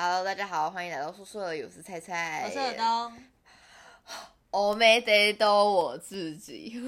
Hello，大家好，欢迎来到宿舍，我是菜菜，我是耳东。我没得到我自己。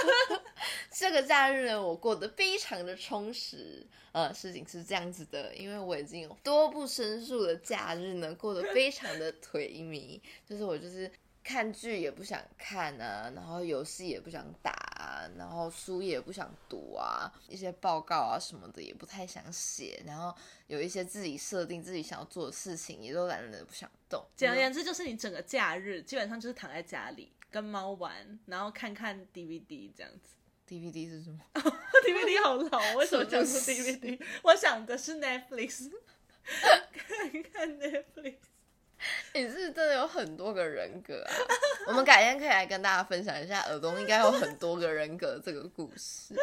这个假日呢，我过得非常的充实。呃，事情是这样子的，因为我已经有多不胜数的假日呢，过得非常的颓靡。就是我就是看剧也不想看啊，然后游戏也不想打啊，然后书也不想读啊，一些报告啊什么的也不太想写，然后有一些自己设定自己想要做的事情，也都懒得不想动。简而言之，就是你整个假日基本上就是躺在家里跟猫玩，然后看看 DVD 这样子。DVD 是什么？DVD 好老，为什么讲出什么意思 DVD？我想的是 Netflix，看看 Netflix。你是真的有很多个人格啊？我们改天可以来跟大家分享一下，耳东应该有很多个人格这个故事。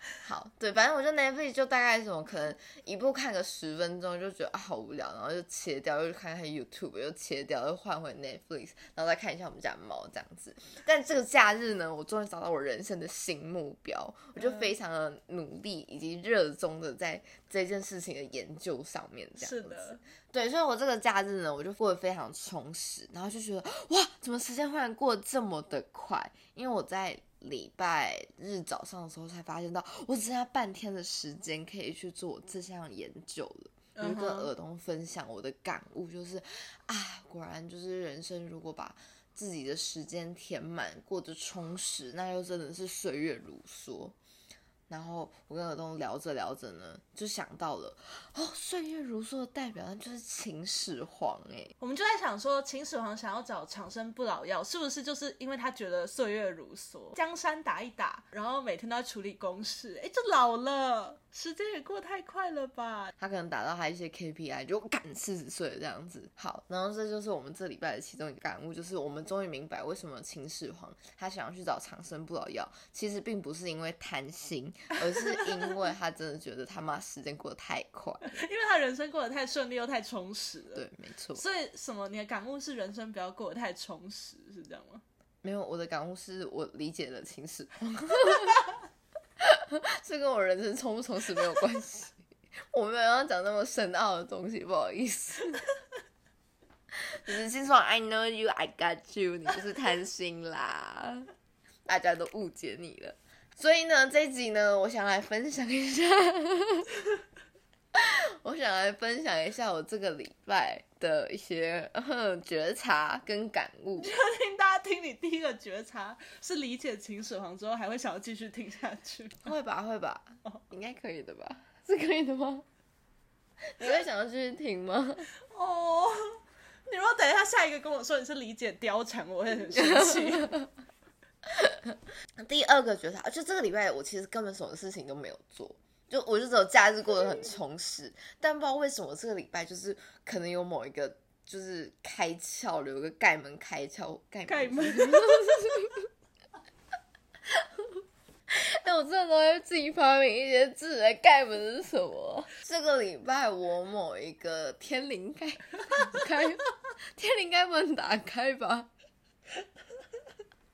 好，对，反正我觉得 Netflix 就大概是什么，可能一部看个十分钟就觉得啊好无聊，然后就切掉，又看看 YouTube，又切掉，又换回 Netflix，然后再看一下我们家的猫这样子。但这个假日呢，我终于找到我人生的新目标，我就非常的努力以及热衷的在这件事情的研究上面，这样子。是的，对，所以我这个假日呢，我就过得非常充实，然后就觉得哇，怎么时间忽然过得这么的快？因为我在礼拜日早上的时候才发现到，我只剩下半天的时间可以去做这项研究了。跟嗯哼儿童分享我的感悟，就是啊，果然就是人生如果把自己的时间填满，过得充实，那又真的是岁月如梭。然后我跟耳东聊着聊着呢，就想到了哦，岁月如梭的代表那就是秦始皇哎，我们就在想说，秦始皇想要找长生不老药，是不是就是因为他觉得岁月如梭，江山打一打，然后每天都要处理公事，哎，就老了，时间也过太快了吧？他可能达到他一些 KPI 就赶四十岁这样子。好，然后这就是我们这礼拜的其中一个感悟，就是我们终于明白为什么秦始皇他想要去找长生不老药，其实并不是因为贪心，而是因为他真的觉得他妈时间过得太快。因为他人生过得太顺利又太充实了。对，没错。所以什么？你的感悟是人生不要过得太充实，是这样吗？没有，我的感悟是我理解了秦始皇，这跟我人生充不充实没有关系。我没有要讲那么深奥的东西，不好意思。只是秦始皇，I know you, I got you，你就是贪心啦，大家都误解你了。所以呢，这一集呢，我想来分享一下，我想来分享一下我这个礼拜的一些呃觉察跟感悟。听大家听你第一个觉察是理解秦始皇之后，还会想要继续听下去吗？会吧，会吧，应该可以的吧？是可以的吗？你会想要继续听吗？哦，你如果等一下下一个跟我说你是理解貂蝉，我会很生气。第二个觉察，就这个礼拜我其实根本什么事情都没有做，就我就只有假日过得很充实，但不知道为什么这个礼拜就是可能有某一个就是开窍了，有个盖门开窍，盖盖门哎，我真的都会自己发明一些字来盖门是什么？这个礼拜我某一个天灵盖开，天灵盖门打开吧？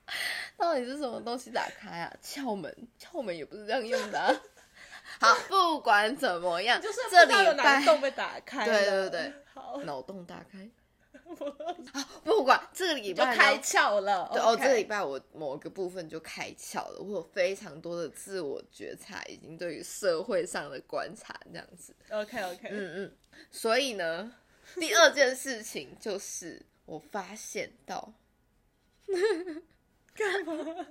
到底是什么东西打开啊？窍门，窍门也不是这样用的、啊。好，不管怎么样，就是不这知道有哪个洞被打开了。对对对好，脑洞大开。不管这个礼拜呢就开窍了。对哦这个礼拜我某个部分就开窍了，我有非常多的自我觉察，已经对于社会上的观察这样子。OK OK，嗯嗯，所以呢，第二件事情就是我发现到，干嘛？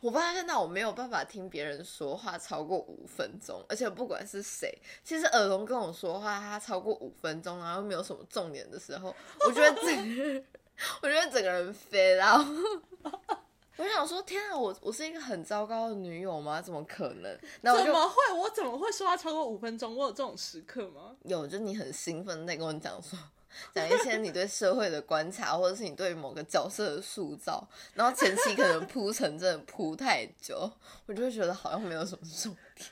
我发现到我没有办法听别人说话超过五分钟，而且不管是谁，其实耳聋跟我说话，他超过五分钟，然后没有什么重点的时候，我觉得整个人，我觉得整个人飞了。我就想说，天啊，我我是一个很糟糕的女友吗？怎么可能？然后我怎么会？我怎么会说话超过五分钟？我有这种时刻吗？有，就你很兴奋地在跟我讲说，讲一些你对社会的观察，或者是你对某个角色的塑造，然后前期可能铺陈真的铺太久，我就会觉得好像没有什么重点，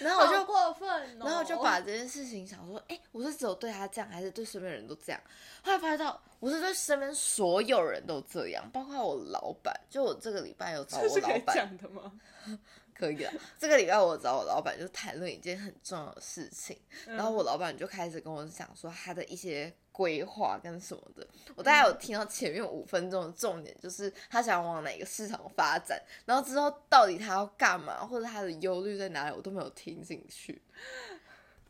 然后我就过分哦！然后我就把这件事情想说，哎、我是只有对他这样，还是对身边人都这样？后来发现到，我是对身边所有人都这样，包括我老板。就我这个礼拜有找这是可以我老板，讲的吗？可以了。这个礼拜我找我老板就谈论一件很重要的事情，嗯然后我老板就开始跟我讲说他的一些规划跟什么的。我大概有听到前面五分钟的重点，就是他想往哪个市场发展，然后之后到底他要干嘛，或者他的忧虑在哪里，我都没有听进去。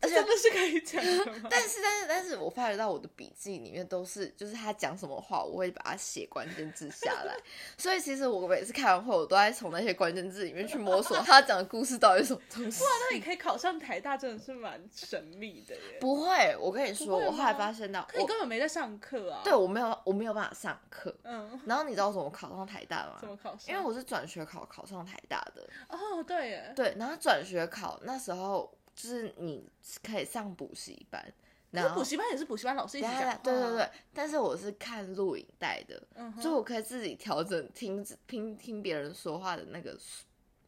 而且真的是可以讲的吗？但是但是但是我发觉到我的笔记里面都是，就是他讲什么话，我会把它写关键字下来。所以其实我每次开完会，我都在从那些关键字里面去摸索他讲的故事到底是什么东西。哇那你可以考上台大，真的是蛮神秘的耶。不会，我跟你说，我后来吗发现到，可你我根本没在上课啊。对，我没有我没有办法上课。嗯，然后你知道我怎么考上台大吗？怎么考上？因为我是转学考考上台大的。哦，对耶，对，然后转学考那时候就是你可以上补习班，然后补习班也是补习班老师一起等一讲话。下对对对，，但是我是看录影带的，嗯，所以我可以自己调整听听听别人说话的那个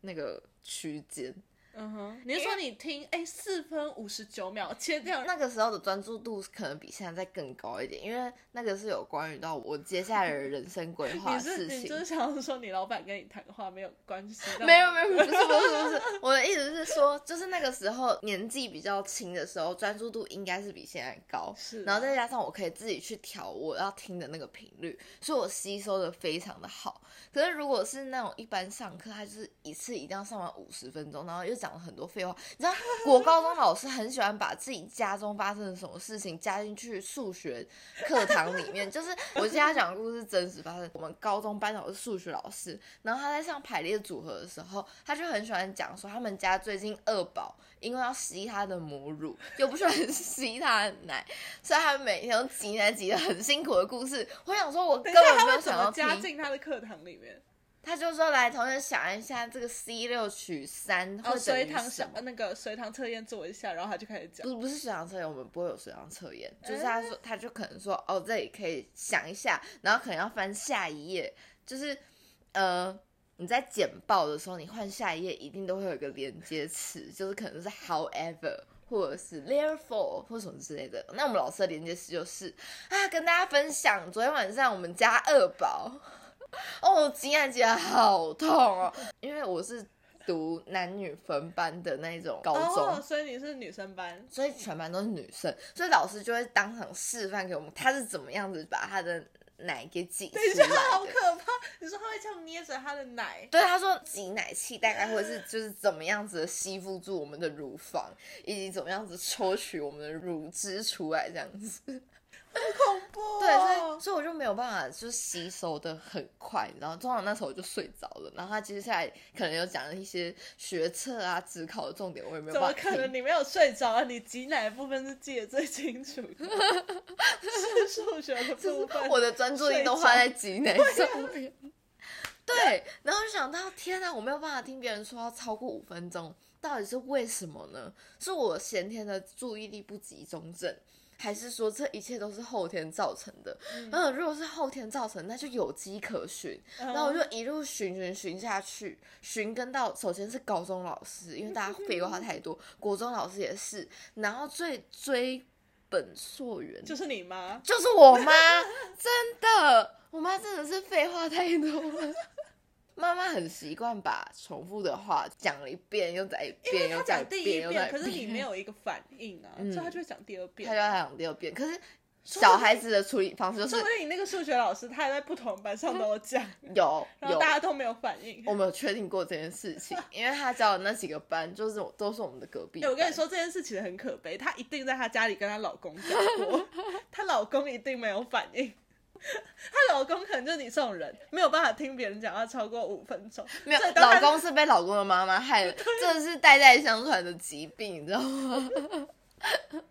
那个区间。嗯哼，你是说你听哎四分五十九秒切掉，那个时候的专注度可能比现在再更高一点，因为那个是有关于到我接下来的人生规划的事情 是你就。是想要说你老板跟你谈话没有关系？没有没有不是不是不是，我的意思是说，就是那个时候年纪比较轻的时候，专注度应该是比现在高。是啊，然后再加上我可以自己去调我要听的那个频率，所以我吸收的非常的好。可是如果是那种一般上课，他就是一次一定要上完五十分钟，然后又讲了很多废话。你知道，国高中老师很喜欢把自己家中发生的什么事情加进去数学课堂里面。就是我今天讲的故事真实发生，我们高中班长是数学老师，然后他在上排列组合的时候，他就很喜欢讲说他们家最近二宝。因为要吸他的母乳，又不喜欢吸他的奶，所以他每天都挤奶挤的很辛苦的故事。我想说，我根本没有想要。加进他的课堂里面？他就说：“来，同学想一下，这个 C 六取三哦，会等随堂于什么？”小那个随堂测验做一下，然后他就开始讲不。是不是水塘测验，我们不会有水塘测验，就是他说他就可能说哦，这里可以想一下，然后可能要翻下一页，就是呃你在简报的时候，你换下一页一定都会有一个连接词，就是可能是 however 或者是 therefore 或什么之类的。那我们老师的连接词就是啊，跟大家分享，昨天晚上我们家二宝，哦，挤奶挤得好痛哦，因为我是读男女分班的那种高中。哦，所以你是女生班。所以全班都是女生，所以老师就会当场示范给我们，他是怎么样子把他的奶给挤出等一下，来好。可怕！你说他会这样捏着他的奶，对，他说挤奶器大概会是就是怎么样子吸附住我们的乳房，以及怎么样子抽取我们的乳汁出来这样子。好恐怖、哦。对，所以所以我就没有办法就是吸收的很快，然后通常那时候我就睡着了，然后他接下来可能有讲了一些学测啊、职考的重点，我也没有怎办法听。么可能你没有睡着啊？你挤奶的部分是记得最清楚的，是数学的部分。我的专注力都花在挤奶上面。对，然后就想到，天哪，我没有办法听别人说要超过五分钟，到底是为什么呢？是我先天的注意力不集中症，还是说这一切都是后天造成的？嗯，如果是后天造成，那就有迹可循。嗯然后我就一路寻寻寻下去，寻根到首先是高中老师，因为大家废话太多，国中老师也是，然后最追本溯源就是你妈，就是我妈，真的，我妈真的是废话太多了。妈妈很习惯把重复的话讲了一遍又再一遍，又讲第一遍，又再遍，可是你没有一个反应啊，嗯所以他就会讲第二遍。他就要讲第二遍。可是小孩子的处理方式就是说不定你那个数学老师，他还在不同班上都有讲，有 然后大家都没有反应。我们有确定过这件事情，因为他教的那几个班就是都是我们的隔壁欸、我跟你说这件事其实很可悲，她一定在她家里跟她老公讲过，她老公一定没有反应。她老公可能就是你这种人，没有办法听别人讲话超过五分钟。没有老公是被老公的妈妈害的，这是代代相传的疾病，你知道吗？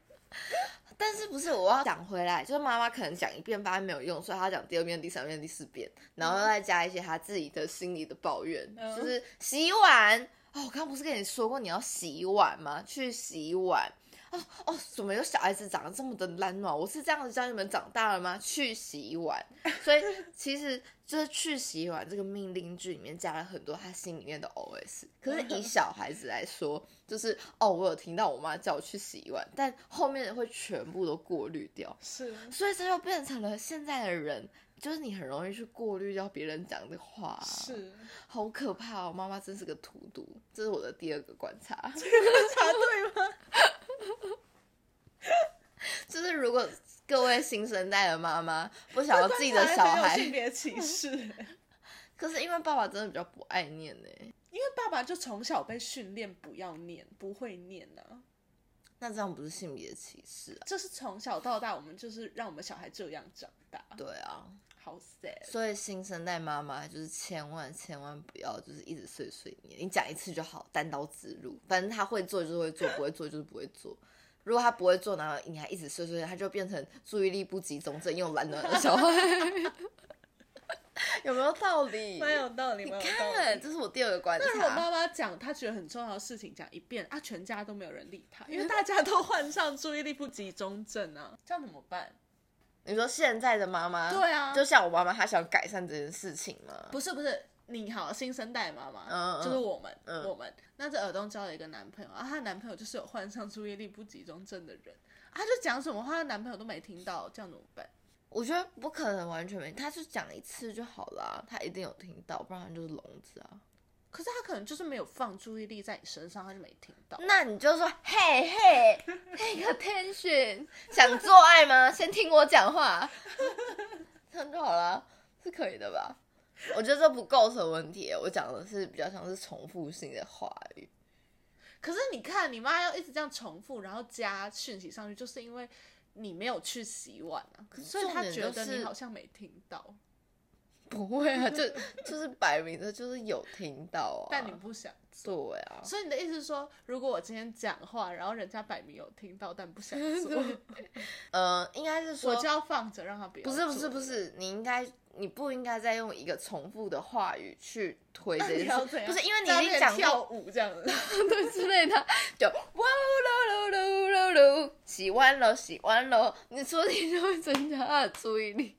但是不是我要讲回来，就是妈妈可能讲一遍发现没有用，所以她讲第二遍、第三遍、第四遍，然后再加一些她自己的心里的抱怨，嗯就是洗碗哦，我刚刚不是跟你说过你要洗碗吗？去洗碗哦哦，怎么有小孩子长得这么的懒惰？我是这样子教你们长大了吗？去洗碗。所以其实就是去洗碗这个命令句里面加了很多他心里面的 OS。可是以小孩子来说，就是哦，我有听到我妈叫我去洗碗，但后面的会全部都过滤掉。是，所以这就变成了现在的人，就是你很容易去过滤掉别人讲的话，是，好可怕哦！妈妈真是个荼毒，这是我的第二个观察。这个观察对吗？就是如果各位新生代的妈妈不想要自己的小孩性别歧视，可是因为爸爸真的比较不爱念呢，因为爸爸就从小被训练不要念，不会念呢。那这样不是性别歧视啊？就是从小到大，我们就是让我们小孩这样长大。对啊，好 sad。所以新生代妈妈就是千万千万不要就是一直碎碎念，你讲一次就好，单刀直入，反正他会做就是会做，不会做就是不会做。如果他不会做，然后你还一直碎碎念，他就变成注意力不集中症又懒惰的小孩。有没有道理？蛮有道理，你看，这是我第二个观察。那如果妈妈讲她觉得很重要的事情讲一遍啊，全家都没有人理她，因为大家都 患上注意力不集中症啊，这样怎么办？你说现在的妈妈，对啊，就像我妈妈，她想改善这件事情吗？不是不是，你好，新生代妈妈，嗯，就是我们，我们。那这耳东交了一个男朋友啊，她男朋友就是有患上注意力不集中症的人，她就讲什么话，她男朋友都没听到，这样怎么办？我觉得不可能完全没，他就讲一次就好了，他一定有听到，不然他就是聋子啊。可是他可能就是没有放注意力在你身上，他就没听到。那你就说嘿嘿，pay attention，想做爱吗？先听我讲话，这样就好了，是可以的吧？我觉得这不构成问题，我讲的是比较像是重复性的话语。可是你看，你妈要一直这样重复，然后加讯息上去，就是因为。你没有去洗碗啊，所以他觉得你好像没听到。不会啊，就 就是摆明的，就是有听到啊。但你不想做啊？所以你的意思是说，如果我今天讲话，然后人家摆明有听到，但不想做，呃，应该是说我就要放着让他不要。不是不是不是，你应该你不应该再用一个重复的话语去推这件事，不是因为你已经讲跳舞这样子，对之类的，就哇噜噜噜噜噜，洗完了洗完了，你说你就会增加他的注意力。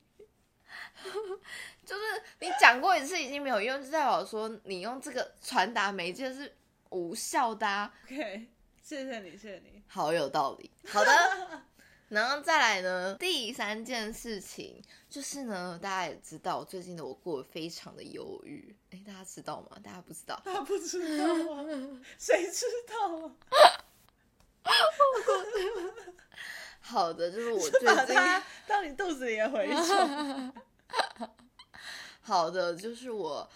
就是你讲过一次已经没有用，就代表说你用这个传达媒介是无效的。OK，谢谢你，谢谢你，好有道理。好的，然后再来呢，第三件事情就是呢，大家也知道最近的我过得非常的忧郁。哎，大家知道吗？大家不知道？大家不知道啊？谁知道啊？好的，就是我最近到你肚子里的蛔虫。好的，就是我，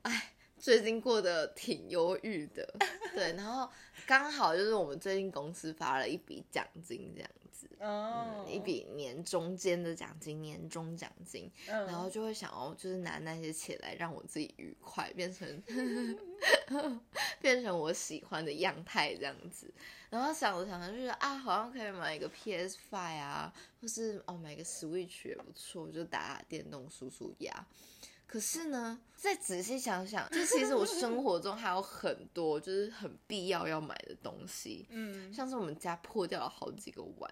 哎，最近过得挺忧郁的，对，然后刚好就是我们最近公司发了一笔奖金，这样子，哦，一笔年中间的奖金，年终奖金，然后就会想要就是拿那些钱来让我自己愉快，变成 变成我喜欢的样态这样子。然后想着想着就觉得啊，好像可以买一个 PS Five 啊，或是哦买个 Switch 也不错，就打打电动、舒舒压。可是呢，再仔细想想，就其实我生活中还有很多就是很必要要买的东西，嗯，像是我们家破掉了好几个碗，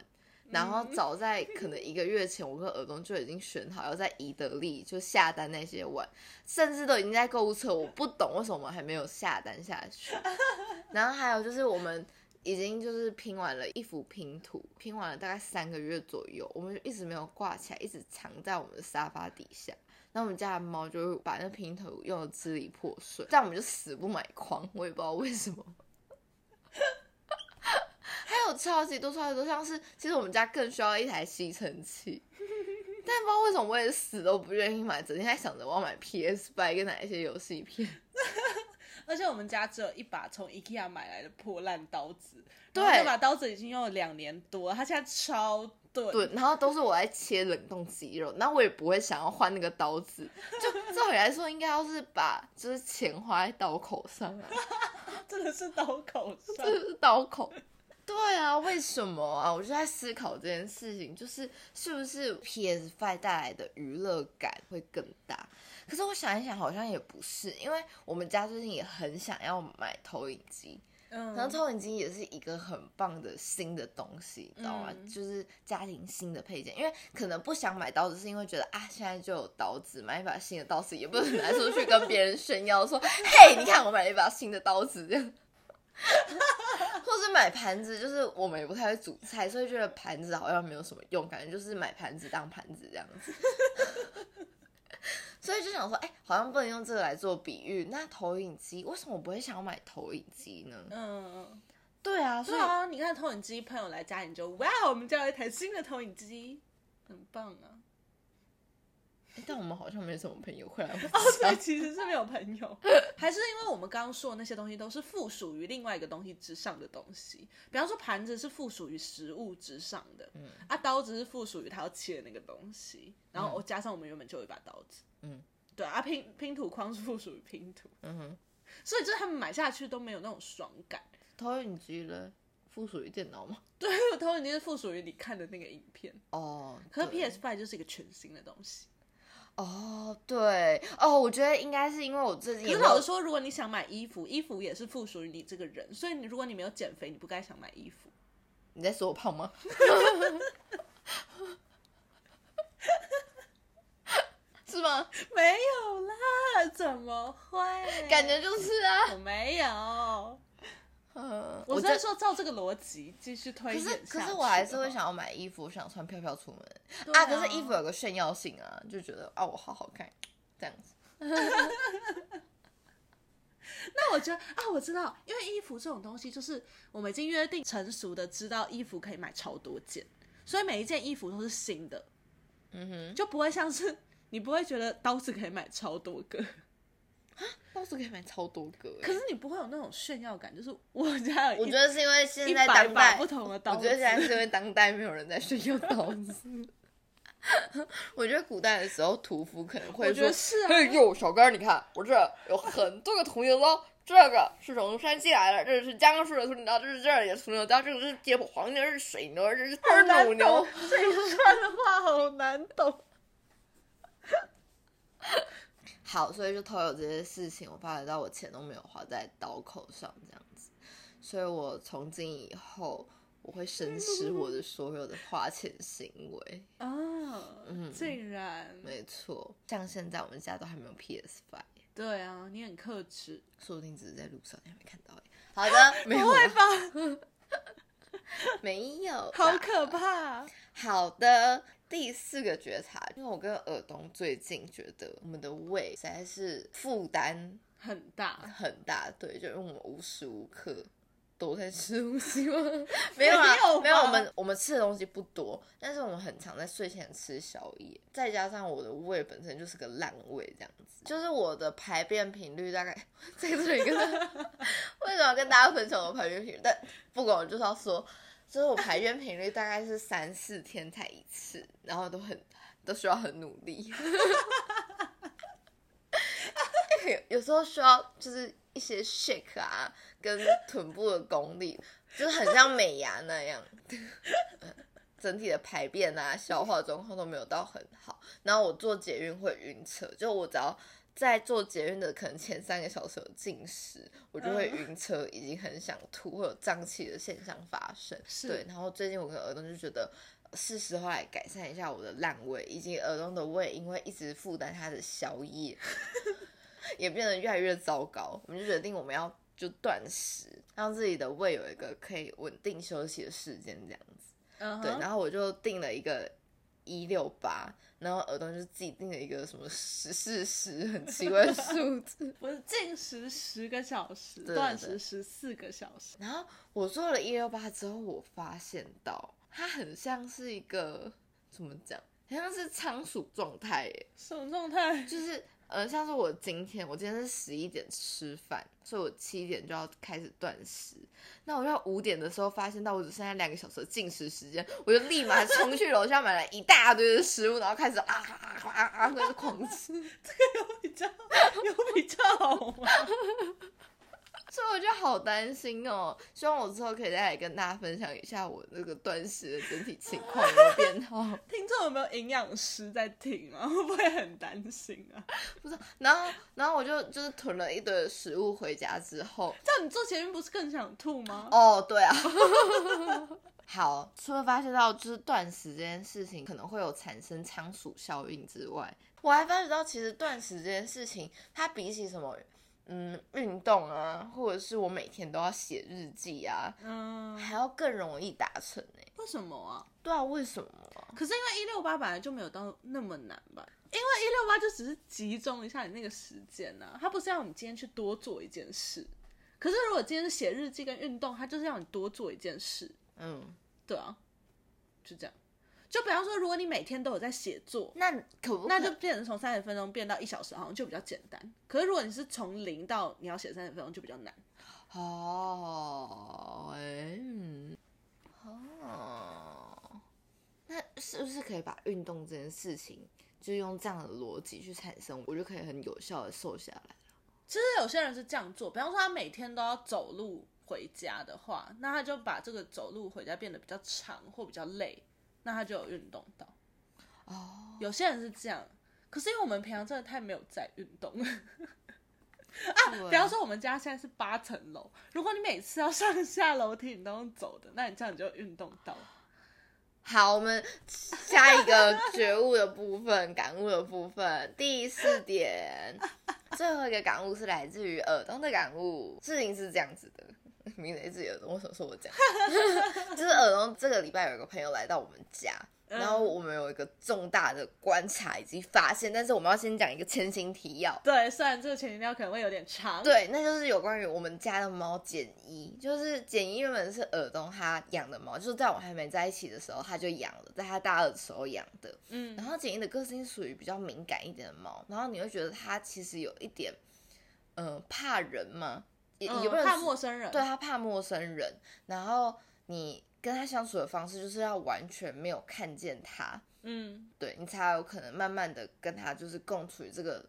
然后早在可能一个月前，我跟耳东就已经选好要在宜得利就下单那些碗，甚至都已经在购物车，我不懂为什么还没有下单下去。然后还有就是我们。已经就是拼完了一幅拼图，拼完了大概三个月左右，我们就一直没有挂起来，一直藏在我们的沙发底下。那我们家的猫就把那拼图用的支离破碎，这样我们就死不买框，我也不知道为什么。还有超级多超级多，像是其实我们家更需要一台吸尘器，但不知道为什么我也死都不愿意买，整天在想着我要买 PS 八跟哪一些游戏片。而且我们家只有一把从 IKEA 买来的破烂刀子，对，这把刀子已经用了两年多，它现在超钝，对，然后都是我在切冷冻鸡肉，那我也不会想要换那个刀子，就照理来说应该要是把就是钱花在刀口上啊，真的是刀口上，真的是刀口，对啊，为什么啊？我就在思考这件事情，就是是不是 PS Five 带来的娱乐感会更大？可是我想一想，好像也不是，因为我们家最近也很想要买投影机，嗯，然后投影机也是一个很棒的新的东西，你知道吗？嗯就是家庭新的配件，因为可能不想买刀子，是因为觉得啊，现在就有刀子，买一把新的刀子也不能拿出去跟别人炫耀说，嘿，你看我买了一把新的刀子这样。或是买盘子，就是我们也不太会煮菜，所以觉得盘子好像没有什么用，感觉就是买盘子当盘子这样子。所以就想说，哎、好像不能用这个来做比喻。那投影机为什么我不会想要买投影机呢？嗯，对啊，所以对啊，你看投影机，朋友来家里你就哇，我们家有一台新的投影机，很棒啊！诶但我们好像没什么朋友会来我哦，家对，其实是没有朋友，还是因为我们刚刚说的那些东西都是附属于另外一个东西之上的东西，比方说盘子是附属于食物之上的，嗯，啊，刀子是附属于它要切的那个东西，然后加上我们原本就有一把刀子，嗯，对啊，拼拼图框是附属于拼图，嗯哼，所以就是他们买下去都没有那种爽感。投影机呢，附属于电脑吗？对，投影机是附属于你看的那个影片，哦，可是 PS Five 就是一个全新的东西。哦，对哦，我觉得应该是因为我最近可也没有是老实说，如果你想买衣服，衣服也是附属于你这个人，所以你如果你没有减肥，你不该想买衣服。你在说我胖吗？是吗？没有啦，怎么会？感觉就是啊，我没有，嗯，我在说照这个逻辑继续推可是。可是我还是会想要买衣服，想穿飘飘出门对啊。可是衣服有个炫耀性啊，就觉得啊我好好看这样子。那我觉得啊，我知道，因为衣服这种东西，就是我们已经约定成熟的知道衣服可以买超多件，所以每一件衣服都是新的，嗯哼，就不会像是你不会觉得刀子可以买超多个，可以买超多个欸。可是你不会有那种炫耀感，就是我家有我觉得是因为现在当代不同的刀子，我觉得现在是因为当代没有人在炫耀刀子。我觉得古代的时候，屠夫可能会我觉说得是啊：“嘿呦，小哥，你看我这有很多个铜牛刀，这个是从山西来的，这是江苏的铜牛刀，这是这里的铜牛刀，这个是解黄牛，这是水牛，这是好难二斗牛懂。，这一串的话好难懂。好，所以就偷有这些事情，我发觉到我钱都没有花在刀口上，这样子，所以我从今以后我会深思我的所有的花钱行为。啊，嗯竟然，没错，像现在我们家都还没有 PS Five，对啊，你很克制，说不定只是在路上你还没看到耶。好的，没有吧？没有，好可。怕！好的，第四个觉察，因为我跟尔东最近觉得我们的胃实在是负担很大，很大，对，就因为我们无时无刻都在吃东西吗？没有啊，没有我们我们吃的东西不多，但是我们很常在睡前吃宵夜，再加上我的胃本身就是个烂胃，这样子，就是我的排便频率大概 在这里跟 为什么要跟大家分享我的排便频率？但不管我就是要说，就是我排便频率大概是三四天才一次，然后都很 都需要很努力。有 有时候需要就是一些 shake 啊，跟臀部的功力，就是很像美牙那样，整体的排便啊、消化状况都没有到很好。然后我做捷运会晕车，就我只要在做捷运的可能前三个小时有进食，我就会晕车，已经很想吐，会有胀气的现象发生。是对，然后最近我跟儿童就觉得。是时候来改善一下我的烂胃，以及儿童的胃，因为一直负担他的宵夜，也变得越来越糟糕。我们就决定我们要就断食，让自己的胃有一个可以稳定休息的时间，这样子。对，然后我就定了一个一六八，然后耳洞就自己定了一个什么十四十，很奇怪的 数字。不是进食十个小时，对断食十四个小时，然后我做了一六八之后，我发现到它很像是一个怎么讲，很像是仓鼠状态耶。什么状态？就是呃，像是我今天，我今天是十一点吃饭，所以我七点就要开始断食。那我要五点的时候发现到我只剩下两个小时的进食时间，我就立马冲去楼下买了一大堆的食物，然后开始啊啊啊啊啊开始狂吃。这个有比较有比较好吗？所以我就好担心哦。希望我之后可以再来跟大家分享一下我那个断食的整体情况有没有变好。听众有没有营养师在听啊？会不会很担心啊？不是，然后然后我就就是囤了一堆食物回家之后，这样你做前面不是更想吐吗？哦，对啊。好，除了发现到就是断食这件事情可能会有产生仓鼠效应之外，我还发觉到其实断食这件事情，它比起什么嗯运动啊，或者是我每天都要写日记啊，嗯，还要更容易达成呢、为什么啊？对啊，为什么啊？可是因为一六八本来就没有到那么难吧？因为一六八就只是集中一下你那个时间呐、啊，它不是要你今天去多做一件事。可是如果今天是写日记跟运动，它就是要你多做一件事。嗯，对啊，就这样。就比方说，如果你每天都有在写作，那可那就变成从三十分钟变到一小时，好像就比较简单。可是如果你是从零到你要写三十分钟，就比较难。哦，哎、嗯，哦，那是不是可以把运动这件事情，就用这样的逻辑去产生，我就可以很有效的瘦下来？其实有些人是这样做，比方说他每天都要走路回家的话，那他就把这个走路回家变得比较长或比较累，那他就有运动到。哦，有些人是这样，可是因为我们平常真的太没有在运动了。啊，比方说我们家现在是八层楼，如果你每次要上下楼梯你都用走的，那你这样你就有运动到。好，我们下一个觉悟的部分，感悟的部分，第四点，最后一个感悟是来自于耳东的感悟。事情是这样子的，名字自己耳东，为什么说我讲？就是耳东这个礼拜有一个朋友来到我们家，然后我们有一个重大的观察以及发现，但是我们要先讲一个前情提要。对，虽然这个前提要可能会有点长，对，那就是有关于我们家的猫简一，就是简一原本是耳东他养的猫，就是在我们还没在一起的时候他就养了，在他大二的时候养的。嗯然后简一的个性属于比较敏感一点的猫，然后你会觉得它其实有一点，呃，怕人嘛，也、嗯也不能怕陌生人，对，他怕陌生人，然后你跟他相处的方式就是要完全没有看见他，嗯，对你才有可能慢慢的跟他就是共处于这个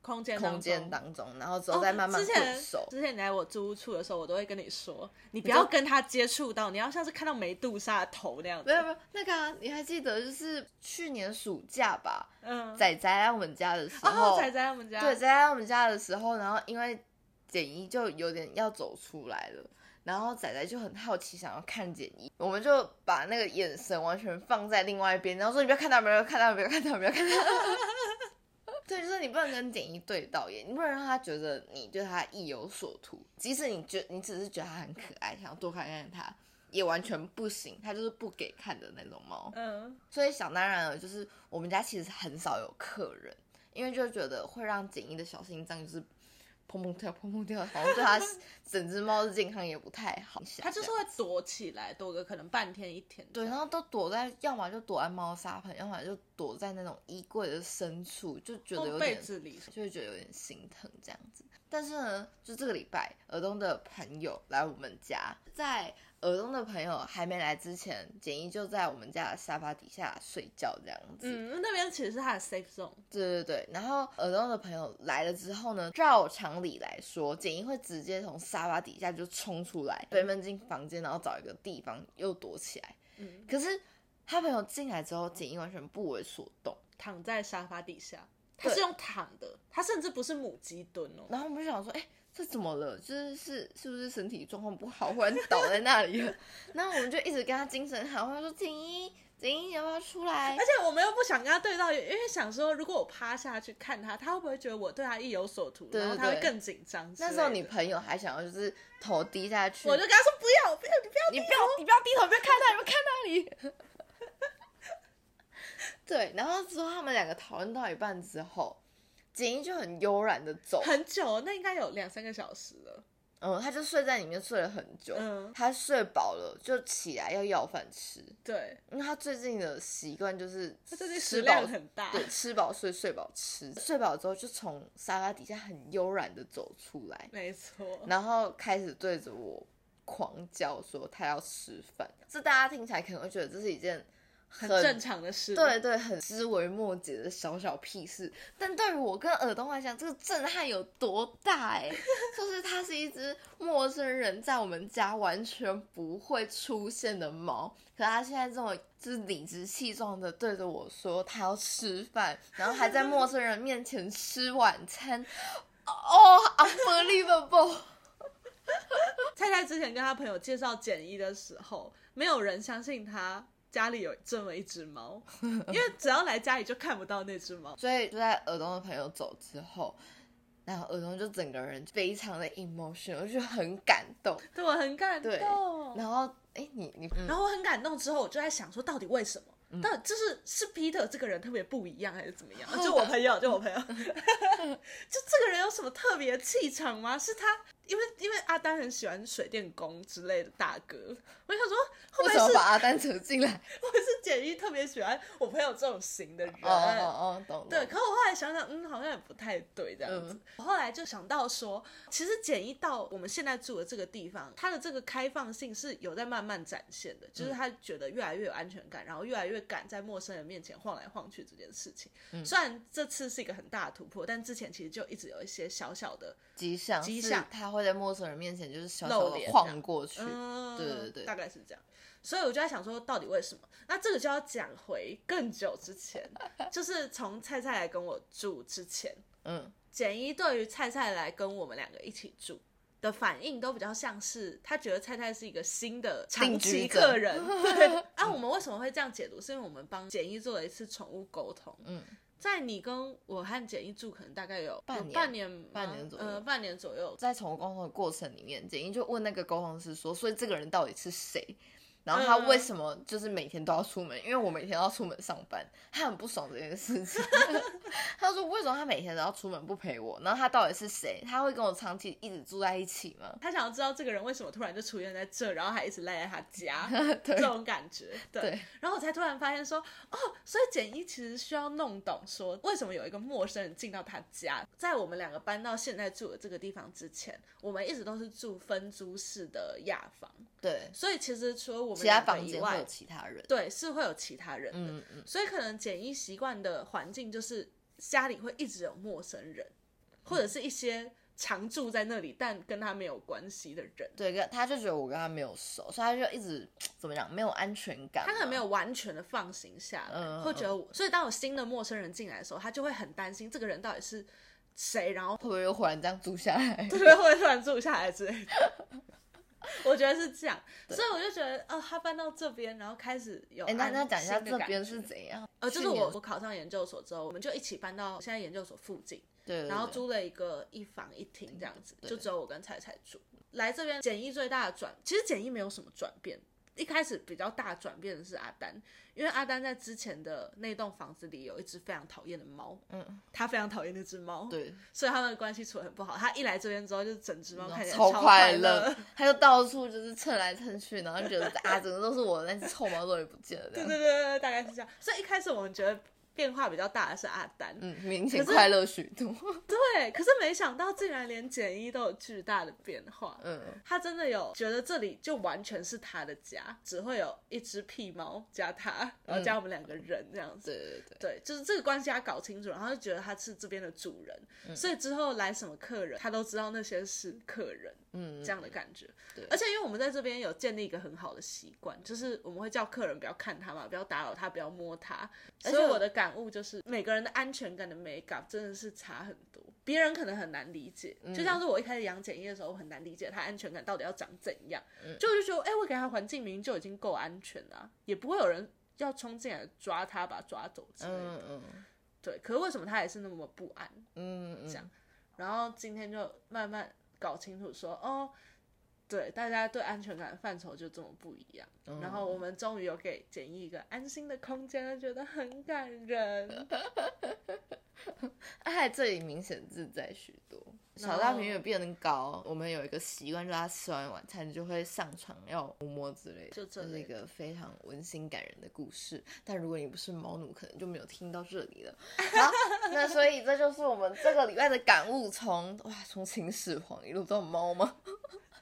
空间空间当当中，然后之后再慢慢哦之前。之前你来我租屋处的时候，我都会跟你说，你不要跟他接触到，你要像是看到梅杜莎的头那样子。没有没有，那个、啊、你还记得就是去年暑假吧，嗯，仔仔来我们家的时候，哦，仔仔他们家，对，仔来我们家的时候，然后因为简一就有点要走出来了，然后仔仔就很好奇，想要看简一，我们就把那个眼神完全放在另外一边，然后说你不要看他，不要看他，不要看他，不要看他。对，就是你不能跟简一对到眼，你不能让他觉得你对他意有所图，即使你觉你只是觉得他很可爱，想要多看看他，也完全不行，他就是不给看的那种猫。嗯，所以想当然了，就是我们家其实很少有客人，因为就觉得会让简一的小心脏就是砰砰跳、砰砰跳，好像对它整只猫的健康也不太好。它就是会躲起来，躲个可能半天一天。对，然后都躲在，要么就躲在猫砂盆，要么就躲在那种衣柜的深处，就觉得有点，子里，就会觉得有点心疼这样子。但是呢，就这个礼拜，尔东的朋友来我们家，在尔东的朋友还没来之前，简一就在我们家的沙发底下睡觉这样子。嗯，那边其实是他的 safe zone。对对对，然后耳东的朋友来了之后呢，照常理来说，简一会直接从沙发底下就冲出来，飞奔进房间，然后找一个地方又躲起来。嗯，可是他朋友进来之后，简一完全不为所动。躺在沙发底下，他是用躺的，他甚至不是母鸡蹲哦。然后我们就想说，哎，这怎么了？就是是是不是身体状况不好，忽然倒在那里了？然后我们就一直跟他精神喊话，说锦衣，锦衣，你要不要出来 而？且我们又不想跟他对到眼，因为想说，如果我趴下去看他，他会不会觉得我对他意有所图，对然后他会更紧张？那时候你朋友还想要就是头低下去，我就跟他说不要不要，你不要你不要，你不要低头，不要看他，你不要看那里。对，然后之后他们两个讨论到一半之后，简一就很悠然的走，很久，那应该有两三个小时了。嗯，他就睡在里面睡了很久，嗯他睡饱了就起来要要饭吃，对，因为他最近的习惯就是他最近吃食量饱很大。对，吃饱睡，睡饱吃，睡饱之后就从沙发底下很悠然的走出来，没错。然后开始对着我狂叫说他要吃饭。这大家听起来可能会觉得这是一件很正常的事。对对，很枝微末节的小小屁事，但对于我跟耳东来讲，这个震撼有多大哎！就是它是一只陌生人在我们家完全不会出现的猫，可它现在这么就是理直气壮的对着我说它要吃饭，然后还在陌生人面前吃晚餐，哦，unbelievable！菜菜之前跟他朋友介绍简一的时候，没有人相信他家里有这么一只猫，因为只要来家里就看不到那只猫。所以就在耳东的朋友走之后，然后耳东就整个人非常的 emotion，我就很感动。对我很感动，然后哎，你你，然后我很感动之后，我就在想说，到底为什么？到底就是是 Peter 这个人特别不一样，还是怎么样？就我朋友，就我朋友，就这个人有什么特别气场吗？是他，因为因为阿丹很喜欢水电工之类的大哥，我想说会不会是把阿丹扯进来？我是简一特别喜欢我朋友这种型的人？哦哦哦，懂。对，懂可我后来想想，嗯，好像也不太对这样子。我后来就想到说，其实简一到我们现在住的这个地方，他的这个开放性是有在慢慢展现的，就是他觉得越来越有安全感，然后越来越敢在陌生人面前晃来晃去这件事情。嗯虽然这次是一个很大的突破，但之前其实就一直有一些小小的，迹象，迹象他会在陌生人面前就是小小的晃过去。嗯，对对对大概是这样。所以我就在想说，到底为什么？那这个就要讲回更久之前，就是从菜菜来跟我住之前，嗯，简一对于菜菜来跟我们两个一起住的反应，都比较像是他觉得菜菜是一个新的长期客人。对，啊，我们为什么会这样解读？是因为我们帮简一做了一次宠物沟通。嗯，在你跟我和简一住，可能大概有有半年半年半年左右呃，半年左右。在宠物沟通的过程里面，简一就问那个沟通师说：“所以这个人到底是谁？然后他为什么就是每天都要出门？因为我每天都要出门上班，他很不爽这件事情。他说：为什么他每天都要出门不陪我？然后他到底是谁？他会跟我长期一直住在一起吗？他想要知道这个人为什么突然就出现在这，然后还一直赖在他家，对这种感觉。对，对然后我才突然发现说，哦，所以简一其实需要弄懂说，为什么有一个陌生人进到他家。在我们两个搬到现在住的这个地方之前，我们一直都是住分租式的雅房，对，所以其实除了我们其他房间会有，其他人。对，是会有其他人的。嗯嗯，所以可能简易习惯的环境就是家里会一直有陌生人，或者是一些常住在那里但跟他没有关系的人。对，跟他就觉得我跟他没有熟，所以他就一直 怎么讲，没有安全感嘛。他可能没有完全的放行下来，嗯会觉得我，所以当有新的陌生人进来的时候，他就会很担心这个人到底是谁，然后会不会又忽然这样住下来？对会不会突然住下来之类的。我觉得是这样，所以我就觉得，哦，他搬到这边，然后开始有哎、那安那讲一下这边是怎样？呃，就是我我考上研究所之后，我们就一起搬到现在研究所附近，对对对然后租了一个一房一厅这样子，对就只有我跟彩彩住。来这边简易最大的转，其实简易没有什么转变。一开始比较大转变的是阿丹，因为阿丹在之前的那栋房子里有一只非常讨厌的猫，嗯，他非常讨厌那只猫，对，所以他们的关系处得很不好。他一来这边之后，就整只猫看起来超快乐，他就到处就是蹭来蹭去，然后就觉得啊，整个都是我的，但是臭猫终于不见了，对对对对，大概是这样。所以一开始我们觉得变化比较大的是阿丹，嗯，明显快乐许多，对，可是没想到竟然连简一都有巨大的变化。嗯，他真的有觉得这里就完全是他的家，只会有一只屁猫加他，然后加我们两个人这样子。对对对，对，就是这个关系他搞清楚，然后就觉得他是这边的主人，嗯所以之后来什么客人，他都知道那些是客人，嗯，这样的感觉。对而且因为我们在这边有建立一个很好的习惯，就是我们会叫客人不要看他嘛，不要打扰他，不要摸他。而且所以我的感悟就是，每个人的安全感的美感真的是差很多，别人可能很难理解。嗯就像是我一开始养简易的时候，我很难理解他安全感到底要长怎样，嗯就我就觉得，哎、我给他环境明明就已经够安全了啊、也不会有人要冲进来抓他，把他抓走之类的。嗯嗯对，可是为什么他还是那么不安？嗯嗯，这样然后今天就慢慢搞清楚说，哦，对，大家对安全感的范畴就这么不一样。嗯然后我们终于有给简易一个安心的空间，觉得很感人。哎，这里明显自在许多。小大平也变得高，我们有一个习惯，就是他吃完晚餐就会上床要摸摸之类的，就这是一类个非常温馨感人的故事。但如果你不是猫奴，可能就没有听到这里了。好，那所以这就是我们这个礼拜的感悟，从哇从秦始皇一路到猫吗？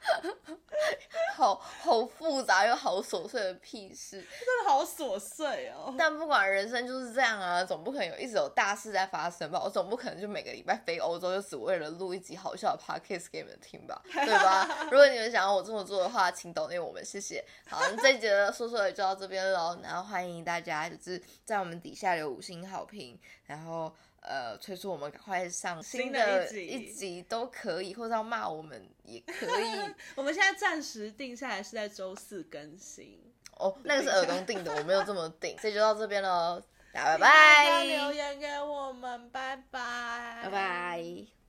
好好复杂又好琐碎的屁事。真的好琐碎哦。但不管人生就是这样啊，总不可能有一直有大事在发生吧？我总不可能就每个礼拜飞欧洲，就只为了录一集好笑的 podcast 给你们听吧，对吧？如果你们想要我这么做的话，请抖内我们，谢谢。好，那这一节的说说也就到这边喽，然后欢迎大家就是在我们底下留五星好评，然后。呃，催促我们赶快上新的一集都可以，或者要骂我们也可以。我们现在暂时定下来是在周四更新。哦，那个是耳东定的，我没有这么定，所以就到这边喽，大家拜拜。留言给我们，拜拜，拜拜。